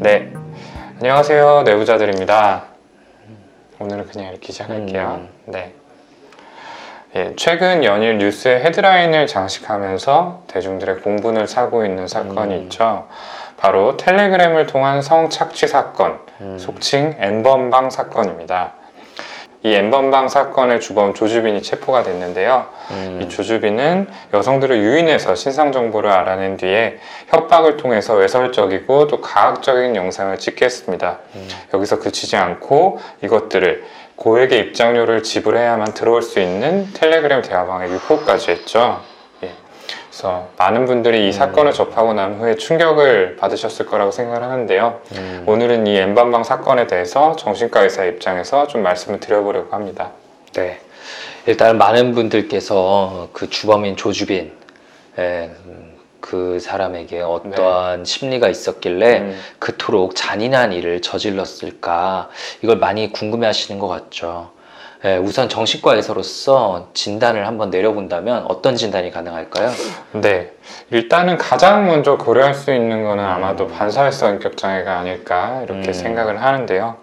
네, 안녕하세요. 내부자들입니다. 오늘은 그냥 이렇게 시작할게요. 음. 네. 예, 최근 연일 뉴스의 헤드라인을 장식하면서 대중들의 공분을 사고 있는 사건이 음. 있죠. 바로 텔레그램을 통한 성착취 사건, 음. 속칭 N번방 사건입니다. 이 N번방 사건의 주범 조주빈이 체포가 됐는데요. 음. 이 조주빈은 여성들을 유인해서 신상 정보를 알아낸 뒤에 협박을 통해서 외설적이고 또 가학적인 영상을 찍게 했습니다. 음. 여기서 그치지 않고 이것들을 고액의 입장료를 지불해야만 들어올 수 있는 텔레그램 대화방에 유포까지 했죠. 예. 그래서 많은 분들이 이 음. 사건을 접하고 난 후에 충격을 받으셨을 거라고 생각을 하는데요. 음. 오늘은 이 N번방 사건에 대해서 정신과 의사의 입장에서 좀 말씀을 드려보려고 합니다. 네. 일단 많은 분들께서 그 주범인 조주빈, 예, 음, 그 사람에게 어떠한 심리가 있었길래 음. 그토록 잔인한 일을 저질렀을까 이걸 많이 궁금해 하시는 것 같죠. 예, 우선 정신과에서로서 진단을 한번 내려본다면 어떤 진단이 가능할까요? 네. 일단은 가장 먼저 고려할 수 있는 거는 음. 아마도 반사회성 인격장애가 아닐까 이렇게 음. 생각을 하는데요.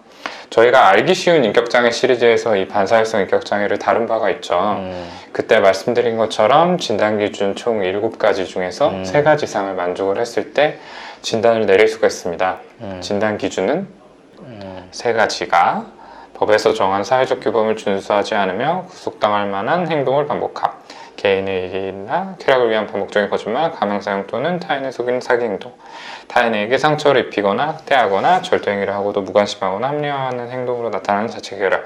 저희가 알기 쉬운 인격장애 시리즈에서 이 반사회성 인격장애를 다룬 바가 있죠. 음, 그때 말씀드린 것처럼 진단 기준 총 7가지 중에서 음. 3가지 이상을 만족을 했을 때 진단을 내릴 수가 있습니다. 음, 진단 기준은 음, 세 가지가 법에서 정한 사회적 규범을 준수하지 않으며 구속당할 만한 행동을 반복함. 개인의 이익이나 쾌락을 위한 반복적인 거짓말, 가명 사용 또는 타인을 속이는 사기 행동. 타인에게 상처를 입히거나 학대하거나 절도 행위를 하고도 무관심하거나 합리화하는 행동으로 나타나는 자체 결합.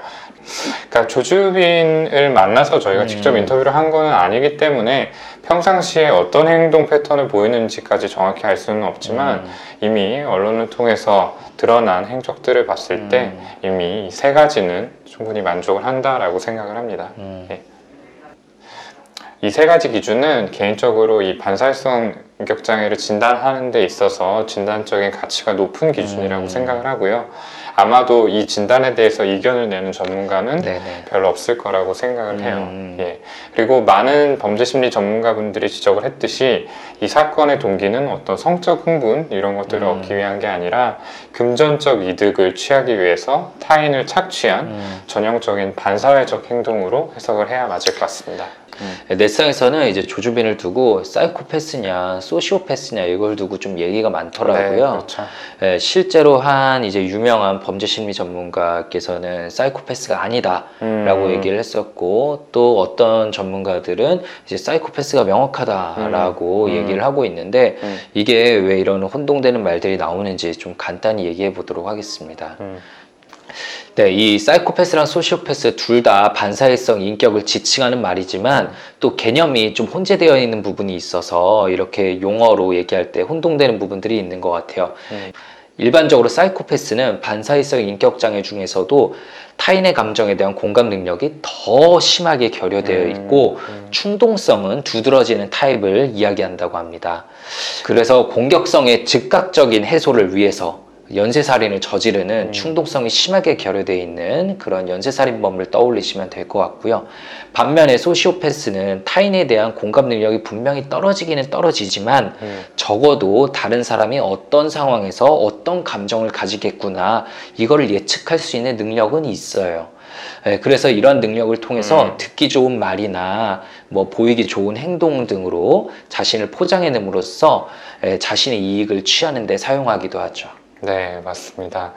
그러니까 조주빈을 만나서 저희가 음. 직접 인터뷰를 한 거는 아니기 때문에 평상시에 어떤 행동 패턴을 보이는지까지 정확히 알 수는 없지만 음, 이미 언론을 통해서 드러난 행적들을 봤을 때 음. 이미 이세 가지는 충분히 만족을 한다라고 생각을 합니다. 음, 이 세 가지 기준은 개인적으로 이 반사회성 인격장애를 진단하는 데 있어서 진단적인 가치가 높은 기준이라고 음. 생각을 하고요. 아마도 이 진단에 대해서 이견을 내는 전문가는 네네. 별로 없을 거라고 생각을 해요. 음. 예. 그리고 많은 범죄 심리 전문가분들이 지적을 했듯이 이 사건의 동기는 어떤 성적 흥분 이런 것들을 음. 얻기 위한 게 아니라 금전적 이득을 취하기 위해서 타인을 착취한 음. 전형적인 반사회적 행동으로 해석을 해야 맞을 것 같습니다. 넷상에서는 이제 조주빈을 두고 사이코패스냐 소시오패스냐 이걸 두고 좀 얘기가 네, 많더라고요. 그렇죠. 예, 실제로 한 이제 유명한 범죄 심리 전문가께서는 사이코패스가 아니다라고 음, 얘기를 했었고 또 어떤 전문가들은 이제 사이코패스가 명확하다라고 음, 음. 얘기를 하고 있는데 음, 이게 왜 이런 혼동되는 말들이 나오는지 좀 간단히 얘기해 보도록 하겠습니다. 음, 네, 이 사이코패스랑 소시오패스 둘 다 반사회성 인격을 지칭하는 말이지만 음. 또 개념이 좀 혼재되어 있는 부분이 있어서 이렇게 용어로 얘기할 때 혼동되는 부분들이 있는 것 같아요. 음. 일반적으로 사이코패스는 반사회성 인격 장애 중에서도 타인의 감정에 대한 공감 능력이 더 심하게 결여되어 음, 있고 음. 충동성은 두드러지는 타입을 이야기한다고 합니다. 그래서 공격성의 즉각적인 해소를 위해서 연쇄살인을 저지르는 음. 충동성이 심하게 결여되어 있는 그런 연쇄살인범을 떠올리시면 될 것 같고요. 반면에 소시오패스는 타인에 대한 공감 능력이 분명히 떨어지기는 떨어지지만 음, 적어도 다른 사람이 어떤 상황에서 어떤 감정을 가지겠구나 이거를 예측할 수 있는 능력은 있어요. 예, 그래서 이런 능력을 통해서 음. 듣기 좋은 말이나 뭐 보이기 좋은 행동 등으로 자신을 포장해냄으로써 예, 자신의 이익을 취하는 데 사용하기도 하죠. 네, 맞습니다.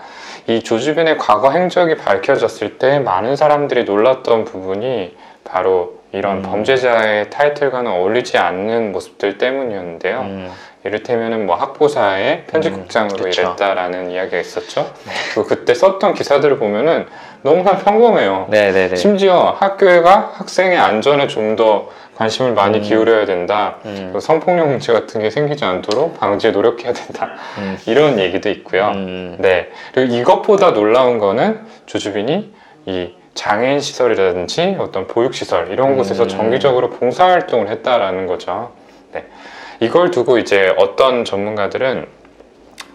이 조주빈의 과거 행적이 밝혀졌을 때 많은 사람들이 놀랐던 부분이 바로 이런 음. 범죄자의 타이틀과는 어울리지 않는 모습들 때문이었는데요. 음, 이를테면은 뭐 학보사의 편집국장으로 음. 일했다라는 이야기가 있었죠. 그리고 그때 썼던 기사들을 보면은 너무나 평범해요. 네네네. 심지어 학교가 학생의 안전에 좀 더 관심을 많이 음. 기울여야 된다. 음, 성폭력 문제 같은 게 생기지 않도록 방지에 노력해야 된다. 음, 이런 얘기도 있고요. 음, 네. 그리고 이것보다 놀라운 거는 조주빈이 이 장애인 시설이라든지 어떤 보육시설 이런 곳에서 음. 정기적으로 봉사활동을 했다라는 거죠. 네. 이걸 두고 이제 어떤 전문가들은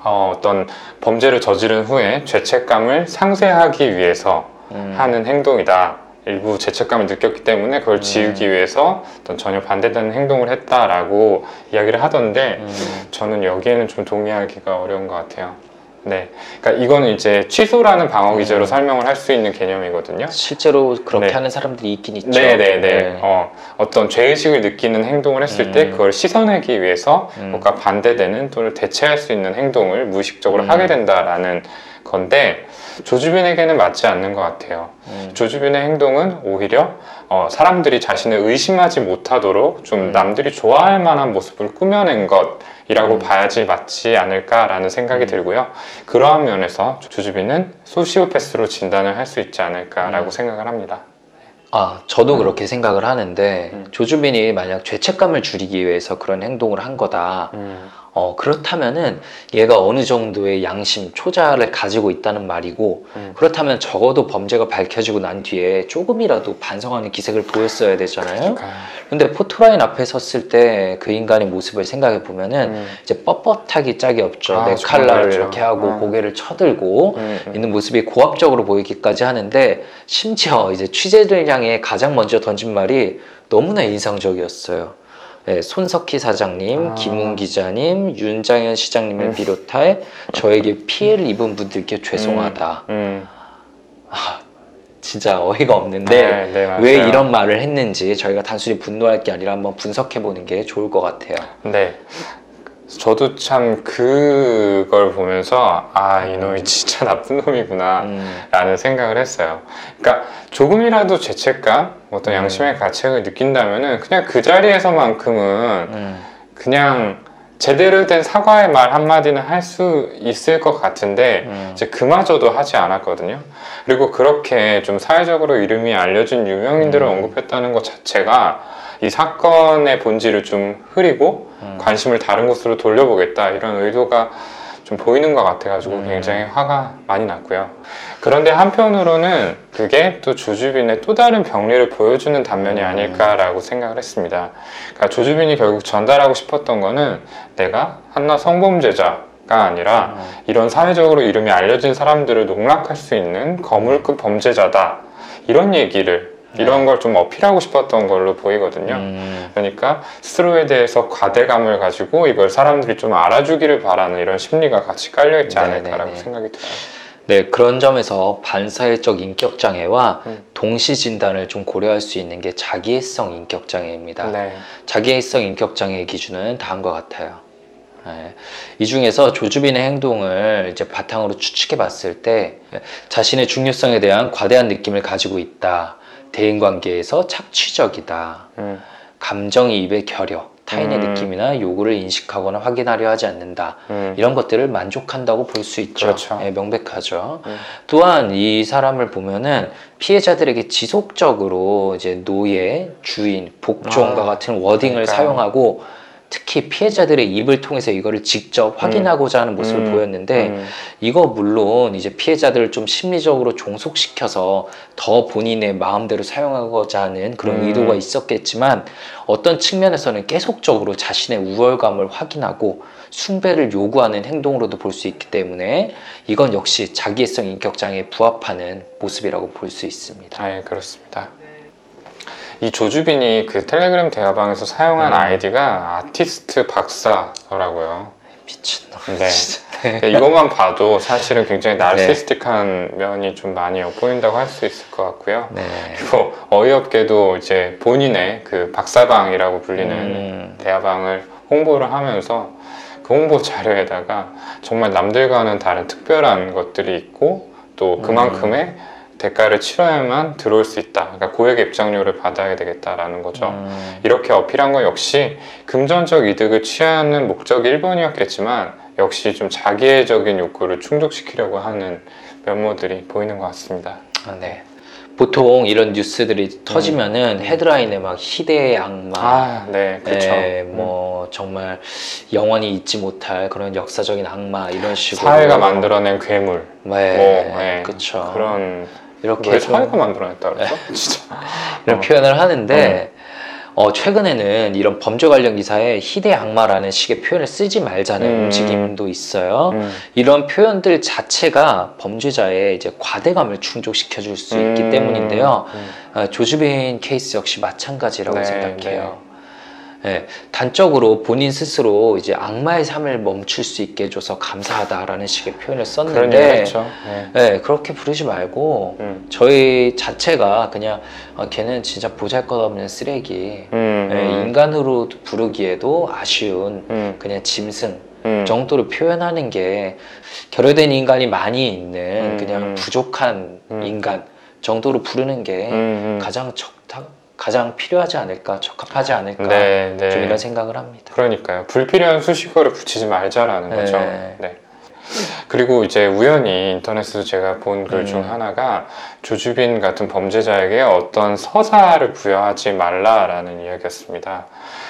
어, 어떤 범죄를 저지른 후에 죄책감을 상쇄하기 위해서 음. 하는 행동이다. 일부 죄책감을 느꼈기 때문에 그걸 음. 지우기 위해서 어떤 전혀 반대되는 행동을 했다라고 이야기를 하던데 음, 저는 여기에는 좀 동의하기가 어려운 것 같아요. 네. 그러니까 이거는 이제 취소라는 방어 기제로 음. 설명을 할 수 있는 개념이거든요. 실제로 그렇게 네. 하는 사람들이 있긴 있죠. 네 네 네. 어, 어떤 죄의식을 느끼는 행동을 했을 때 음. 그걸 씻어내기 위해서 음. 뭔가 반대되는 또는 대체할 수 있는 행동을 무의식적으로 음. 하게 된다라는 건데 조주빈에게는 맞지 않는 것 같아요. 음. 조주빈의 행동은 오히려 어, 사람들이 자신을 의심하지 못하도록 좀 음. 남들이 좋아할 만한 모습을 꾸며낸 것이라고 음. 봐야지 맞지 않을까라는 생각이 음. 들고요. 그러한 면에서 조주빈은 소시오패스로 진단을 할 수 있지 않을까라고 음. 생각을 합니다. 아, 저도 음. 그렇게 생각을 하는데 음. 조주빈이 만약 죄책감을 줄이기 위해서 그런 행동을 한 거다. 음. 어, 그렇다면은 얘가 어느 정도의 양심, 초자를 가지고 있다는 말이고 음. 그렇다면 적어도 범죄가 밝혀지고 난 뒤에 조금이라도 반성하는 기색을 보였어야 되잖아요. 그러니까, 근데 포토라인 앞에 섰을 때 그 인간의 모습을 생각해 보면은 음. 이제 뻣뻣하기 짝이 없죠. 아, 내 칼날을 그렇죠. 이렇게 하고 음. 고개를 쳐들고 음, 음. 있는 모습이 고압적으로 보이기까지 하는데 심지어 이제 취재를 향해 가장 먼저 던진 말이 너무나 인상적이었어요. 네, 손석희 사장님, 아. 김웅 기자님, 윤장현 시장님을 음. 비롯해 저에게 피해를 입은 분들께 죄송하다. 음. 진짜 어이가 없는데 네, 네. 왜 이런 말을 했는지 저희가 단순히 분노할 게 아니라 한번 분석해 보는 게 좋을 것 같아요. 네. 저도 참 그걸 보면서 아 이놈이 진짜 나쁜 놈이구나 음, 라는 생각을 했어요. 그러니까 조금이라도 죄책감, 어떤 음. 양심의 가책을 느낀다면은 그냥 그 자리에서만큼은 음, 그냥 제대로 된 사과의 말 한마디는 할 수 있을 것 같은데 음. 이제 그마저도 하지 않았거든요. 그리고 그렇게 좀 사회적으로 이름이 알려진 유명인들을 음. 언급했다는 것 자체가 이 사건의 본질을 좀 흐리고 음. 관심을 다른 곳으로 돌려보겠다 이런 의도가 좀 보이는 것 같아가지고 음. 굉장히 화가 많이 났고요. 그런데 한편으로는 그게 또 조주빈의 또 다른 병리를 보여주는 단면이 음. 아닐까라고 생각을 했습니다. 그러니까 조주빈이 결국 전달하고 싶었던 거는 내가 한나 성범죄자 가 아니라 음. 이런 사회적으로 이름이 알려진 사람들을 농락할 수 있는 거물급 범죄자다 이런 얘기를 이런 걸 좀 어필하고 싶었던 걸로 보이거든요. 음, 그러니까 스스로에 대해서 과대감을 가지고 이걸 사람들이 좀 알아주기를 바라는 이런 심리가 같이 깔려 있지 않을까라고 네네네. 생각이 들어요. 네, 그런 점에서 반사회적 인격 장애와 음. 동시 진단을 좀 고려할 수 있는 게 자기애성 인격 장애입니다. 네. 자기애성 인격 장애의 기준은 다음과 같아요. 네. 이 중에서 조주빈의 행동을 이제 바탕으로 추측해 봤을 때 자신의 중요성에 대한 과대한 느낌을 가지고 있다. 대인 관계에서 착취적이다. 음. 감정이입의 결여, 타인의 음. 느낌이나 요구를 인식하거나 확인하려 하지 않는다. 음. 이런 것들을 만족한다고 볼 수 있죠. 그렇죠. 예, 명백하죠. 음. 또한 이 사람을 보면은 피해자들에게 지속적으로 이제 노예, 주인, 복종과 아, 같은 워딩을 그러니까. 사용하고 특히 피해자들의 입을 통해서 이거를 직접 확인하고자 하는 모습을 음. 보였는데 음. 이거 물론 이제 피해자들을 좀 심리적으로 종속시켜서 더 본인의 마음대로 사용하고자 하는 그런 음. 의도가 있었겠지만 어떤 측면에서는 계속적으로 자신의 우월감을 확인하고 숭배를 요구하는 행동으로도 볼 수 있기 때문에 이건 역시 자기애성 인격장애에 부합하는 모습이라고 볼 수 있습니다. 아, 예, 그렇습니다. 이 조주빈이 그 텔레그램 대화방에서 사용한 음. 아이디가 아티스트 박사더라고요. 미친놈. 네. 그러니까 이것만 봐도 사실은 굉장히 나르시스틱한 면이 좀 많이 엿보인다고 할 수 있을 것 같고요. 네. 그리고 어이없게도 이제 본인의 그 박사방이라고 불리는 음. 대화방을 홍보를 하면서 그 홍보 자료에다가 정말 남들과는 다른 특별한 것들이 있고 또 그만큼의 대가를 치러야만 들어올 수 있다. 그러니까 고액 입장료를 받아야 되겠다라는 거죠. 음. 이렇게 어필한 건 역시 금전적 이득을 취하는 목적이 1번이었겠지만 역시 좀 자기애적인 욕구를 충족시키려고 하는 면모들이 보이는 것 같습니다. 아, 네. 보통 이런 뉴스들이 터지면은 헤드라인에 막 희대의 악마, 아, 네, 그렇죠. 네, 뭐 정말 영원히 잊지 못할 그런 역사적인 악마 이런 식으로 사회가 만들어낸 괴물, 네, 뭐, 네, 그렇죠. 그런 이렇게 왜좀 사회가 만들어냈다 그랬어? 진짜. 이런 어. 표현을 하는데 어, 최근에는 이런 범죄 관련 기사에 희대 악마라는 식의 표현을 쓰지 말자는 음. 움직임도 있어요. 음. 이런 표현들 자체가 범죄자의 이제 과대감을 충족시켜 줄 수 있기 음. 때문인데요. 음. 어, 조주빈 케이스 역시 마찬가지라고 네, 생각해요. 예, 단적으로 본인 스스로 이제 악마의 삶을 멈출 수 있게 해줘서 감사하다라는 식의 표현을 썼는데 했죠. 네. 예, 그렇게 부르지 말고 음. 저희 자체가 그냥 아, 걔는 진짜 보잘것없는 쓰레기 음, 예, 음, 인간으로 부르기에도 아쉬운 음, 그냥 짐승 음. 정도로 표현하는 게 결여된 인간이 많이 있는 음, 그냥 음. 부족한 음. 인간 정도로 부르는 게. 가장 적다 가장 필요하지 않을까 적합하지 않을까 네, 네. 좀 이런 생각을 합니다. 그러니까요. 불필요한 수식어를 붙이지 말자라는 거죠. 네. 네. 그리고 이제 우연히 인터넷에서 제가 본 글중 음. 하나가 조주빈 같은 범죄자에게 어떤 서사를 부여하지 말라라는 이야기였습니다.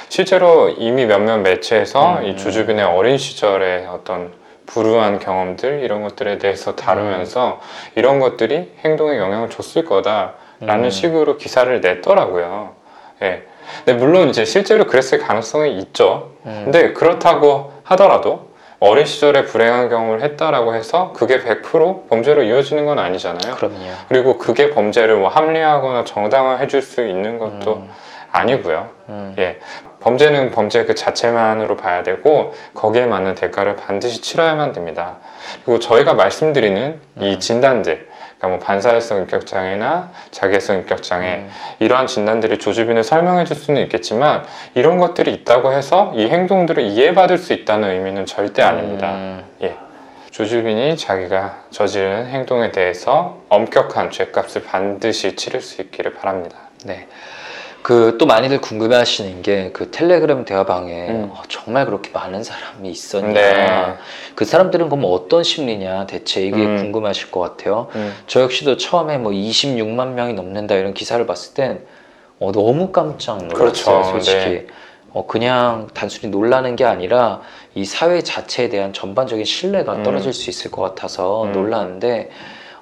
실제로 이미 몇몇 매체에서 음. 이 조주빈의 어린 시절의 어떤 불우한 경험들 이런 것들에 대해서 다루면서 이런 것들이 행동에 영향을 줬을 거다 라는 음. 식으로 기사를 냈더라고요. 예. 근데 물론 이제 실제로 그랬을 가능성이 있죠. 음. 근데 그렇다고 하더라도 어린 시절에 불행한 경험을 했다라고 해서 그게 100% 범죄로 이어지는 건 아니잖아요. 그럼요. 그리고 그게 범죄를 뭐 합리화하거나 정당화해 줄 수 있는 것도 음. 아니고요. 음. 예. 범죄는 범죄 그 자체만으로 봐야 되고 거기에 맞는 대가를 반드시 치러야만 됩니다. 그리고 저희가 말씀드리는 이 음. 진단들 그러니까 뭐 반사회성 인격장애나 자기애성 인격장애 음. 이러한 진단들이 조주빈을 설명해 줄 수는 있겠지만 이런 것들이 있다고 해서 이 행동들을 이해받을 수 있다는 의미는 절대 아닙니다. 음. 예. 조주빈이 자기가 저지른 행동에 대해서 엄격한 죄값을 반드시 치를 수 있기를 바랍니다. 네. 그 또 많이들 궁금해하시는 게 그 텔레그램 대화방에 음. 어, 정말 그렇게 많은 사람이 있었냐? 네. 그 사람들은 그럼 어떤 심리냐? 대체 이게 음. 궁금하실 것 같아요. 음. 저 역시도 처음에 뭐 26만 명이 넘는다 이런 기사를 봤을 땐 어, 너무 깜짝 놀랐어요. 그렇죠. 솔직히. 네. 어, 그냥 단순히 놀라는 게 아니라 이 사회 자체에 대한 전반적인 신뢰가 음. 떨어질 수 있을 것 같아서 음. 놀랐는데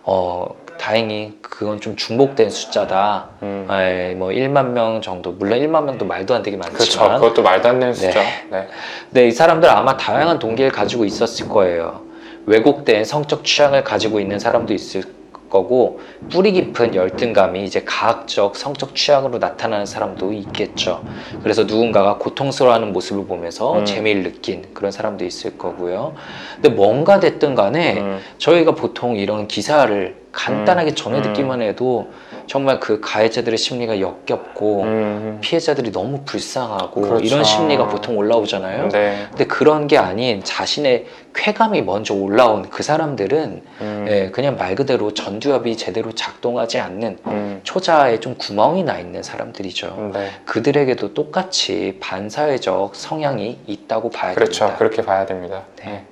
어, 다행히 그건 좀 중복된 숫자다. 음. 에, 뭐 1만 명 정도 물론 1만 명도 말도 안 되게 그렇죠. 많지만 그것도 말도 안 되는 수죠. 네. 네, 이 사람들 아마 다양한 동기를 가지고 있었을 거예요. 왜곡된 성적 취향을 가지고 있는 사람도 있을 거고 뿌리 깊은 열등감이 이제 가학적 성적 취향으로 나타나는 사람도 있겠죠. 그래서 누군가가 고통스러워하는 모습을 보면서 음. 재미를 느낀 그런 사람도 있을 거고요. 근데 뭔가 됐든 간에 음. 저희가 보통 이런 기사를 간단하게 음. 전해 음. 듣기만 해도 정말 그 가해자들의 심리가 역겹고 음. 피해자들이 너무 불쌍하고 그렇죠. 이런 심리가 보통 올라오잖아요. 네. 근데 그런 게 아닌 자신의 쾌감이 먼저 올라온 그 사람들은 음. 예, 그냥 말 그대로 전두엽이 제대로 작동하지 않는 음. 초자에 좀 구멍이 나 있는 사람들이죠. 네. 그들에게도 똑같이 반사회적 성향이 있다고 봐야 그렇죠. 됩니다. 그렇게 봐야 됩니다. 네.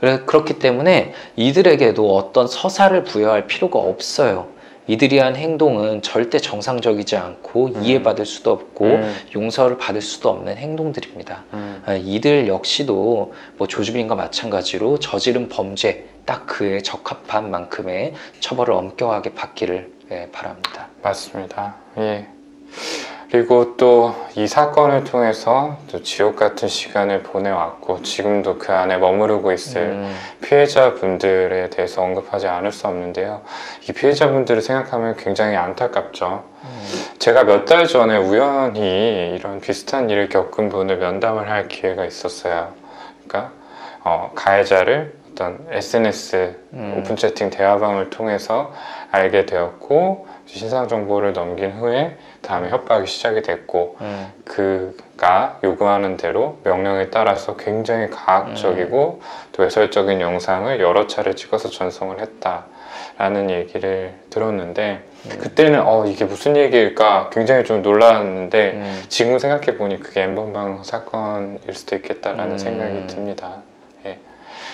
그래- 그렇기 때문에 이들에게도 어떤 서사를 부여할 필요가 없어요. 이들이 한 행동은 절대 정상적이지 않고 음. 이해받을 수도 없고 음. 용서를 받을 수도 없는 행동들입니다. 음. 아, 이들 역시도 뭐 조주빈과 마찬가지로 저지른 범죄 딱 그에 적합한 만큼의 처벌을 엄격하게 받기를 예, 바랍니다. 맞습니다. 예. 그리고 또 이 사건을 통해서 또 지옥 같은 시간을 보내왔고 지금도 그 안에 머무르고 있을 음, 피해자분들에 대해서 언급하지 않을 수 없는데요. 이 피해자분들을 생각하면 굉장히 안타깝죠. 음, 제가 몇 달 전에 우연히 이런 비슷한 일을 겪은 분을 면담을 할 기회가 있었어요. 그러니까 어, 가해자를 어떤 SNS 음. 오픈 채팅 대화방을 통해서 알게 되었고 신상 정보를 넘긴 후에 다음에 협박이 시작이 됐고 음, 그가 요구하는 대로 명령에 따라서 굉장히 가학적이고 또 외설적인 영상을 여러 차례 찍어서 전송을 했다라는 얘기를 들었는데 그때는 어 이게 무슨 얘기일까 굉장히 좀 놀랐는데 음. 지금 생각해 보니 그게 엠번방 사건일 수도 있겠다라는 음. 생각이 듭니다. 예.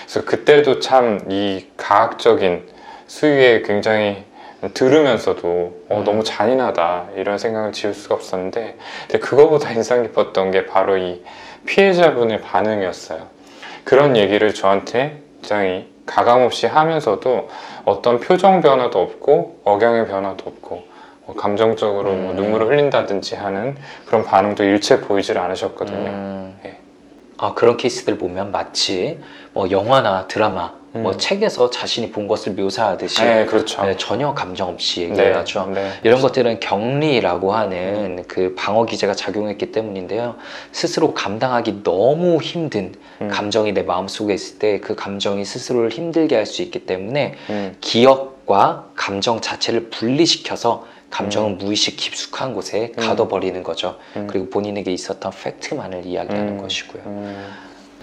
그래서 그때도 참 이 가학적인 수위에 굉장히 들으면서도 어, 음. 너무 잔인하다 이런 생각을 지울 수가 없었는데 근데 그거보다 인상 깊었던 게 바로 이 피해자분의 반응이었어요. 그런 얘기를 저한테 굉장히 가감없이 하면서도 어떤 표정 변화도 없고 억양의 변화도 없고 뭐 감정적으로 뭐 음. 눈물을 흘린다든지 하는 그런 반응도 일체 보이질 않으셨거든요. 음. 예. 아, 그런 케이스들 보면 마치 뭐 영화나 드라마 뭐 음. 책에서 자신이 본 것을 묘사하듯이 네, 그렇죠. 네, 전혀 감정 없이 네, 얘기를 하죠. 네. 이런 것들은 격리라고 하는 그 방어 기제가 작용했기 때문인데요. 스스로 감당하기 너무 힘든 음. 감정이 내 마음속에 있을 때 그 감정이 스스로를 힘들게 할 수 있기 때문에 음. 기억과 감정 자체를 분리시켜서 감정은 무의식 깊숙한 곳에 음. 가둬버리는 거죠. 음. 그리고 본인에게 있었던 팩트만을 이야기하는 음. 것이고요.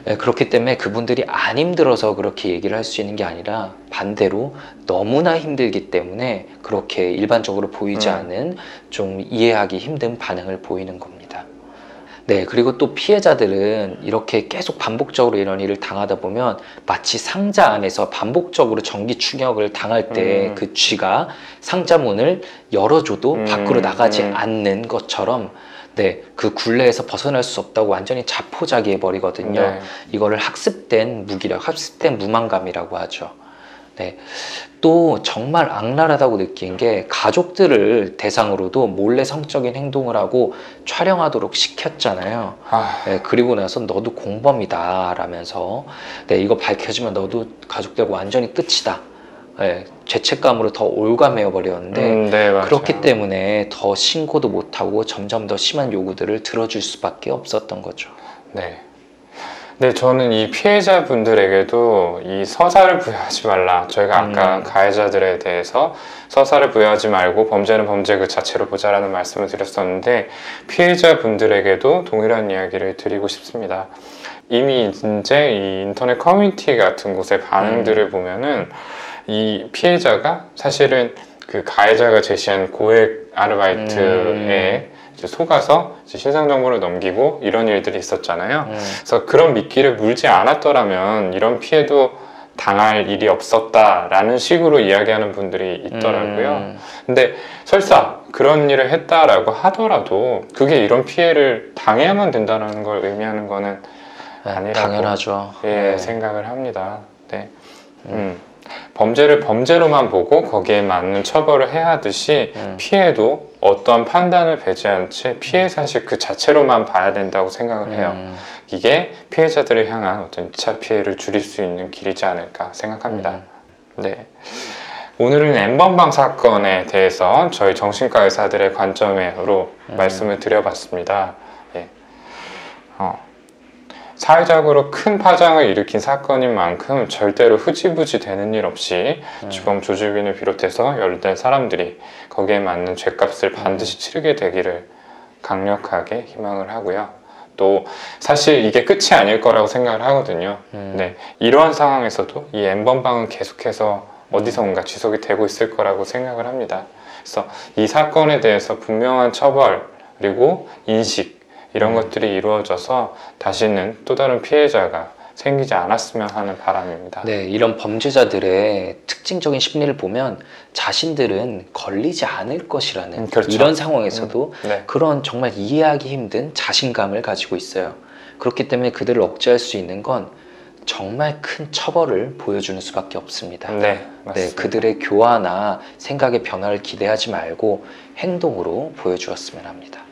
음. 네, 그렇기 때문에 그분들이 안 힘들어서 그렇게 얘기를 할 수 있는 게 아니라 반대로 너무나 힘들기 때문에 그렇게 일반적으로 보이지 음. 않은 좀 이해하기 힘든 반응을 보이는 겁니다. 네, 그리고 또 피해자들은 이렇게 계속 반복적으로 이런 일을 당하다 보면 마치 상자 안에서 반복적으로 전기 충격을 당할 때 음. 그 쥐가 상자 문을 열어줘도 음, 밖으로 나가지 음. 않는 것처럼 네, 그 굴레에서 벗어날 수 없다고 완전히 자포자기해 버리거든요. 네. 이거를 학습된 무기력, 학습된 무만감이라고 하죠. 네. 또 정말 악랄하다고 느낀 게 가족들을 대상으로도 몰래 성적인 행동을 하고 촬영하도록 시켰잖아요. 아, 네, 그리고 나서 너도 공범이다 라면서 네, 이거 밝혀지면 너도 가족들과 완전히 끝이다. 네, 죄책감으로 더 올가매어 버렸는데 음, 네. 그렇기 때문에 더 신고도 못하고 점점 더 심한 요구들을 들어줄 수밖에 없었던 거죠. 네. 네, 저는 이 피해자분들에게도 이 서사를 부여하지 말라. 저희가 아까 음. 가해자들에 대해서 서사를 부여하지 말고 범죄는 범죄 그 자체로 보자라는 말씀을 드렸었는데 피해자분들에게도 동일한 이야기를 드리고 싶습니다. 이미 이제 이 인터넷 커뮤니티 같은 곳의 반응들을 보면은 이 피해자가 사실은 그 가해자가 제시한 고액 아르바이트에 이제 속아서 이제 신상 정보를 넘기고 이런 일들이 있었잖아요. 음, 그래서 그런 미끼를 물지 않았더라면 이런 피해도 당할 일이 없었다라는 식으로 이야기하는 분들이 있더라고요. 음, 근데 설사 그런 일을 했다라고 하더라도 그게 이런 피해를 당해야만 된다는 걸 의미하는 거는 네, 아니라고. 당연하죠. 예, 네. 생각을 합니다. 네. 음. 범죄를 범죄로만 보고 거기에 맞는 처벌을 해야 하듯이 음. 피해도 어떠한 판단을 배제한 채 피해 사실 그 자체로만 봐야 된다고 생각을 해요. 음, 이게 피해자들을 향한 어떤 2차 피해를 줄일 수 있는 길이지 않을까 생각합니다. 음. 네. 오늘은 엠번방 사건에 대해서 저희 정신과 의사들의 관점으로 음. 말씀을 드려봤습니다. 예. 어, 사회적으로 큰 파장을 일으킨 사건인 만큼 절대로 흐지부지 되는 일 없이 음. 주범 조주빈을 비롯해서 열된 사람들이 거기에 맞는 죄값을 반드시 치르게 되기를 강력하게 희망을 하고요. 또 사실 이게 끝이 아닐 거라고 생각을 하거든요. 음. 네, 이러한 상황에서도 이 엠번방은 계속해서 어디선가 지속이 되고 있을 거라고 생각을 합니다. 그래서 이 사건에 대해서 분명한 처벌 그리고 인식 이런 음. 것들이 이루어져서 다시는 또 다른 피해자가 생기지 않았으면 하는 바람입니다. 네, 이런 범죄자들의 특징적인 심리를 보면 자신들은 걸리지 않을 것이라는 음, 그렇죠. 이런 상황에서도 네. 그런 정말 이해하기 힘든 자신감을 가지고 있어요. 그렇기 때문에 그들을 억제할 수 있는 건 정말 큰 처벌을 보여주는 수밖에 없습니다. 네, 네, 맞습니다. 그들의 교화나 생각의 변화를 기대하지 말고 행동으로 보여주었으면 합니다.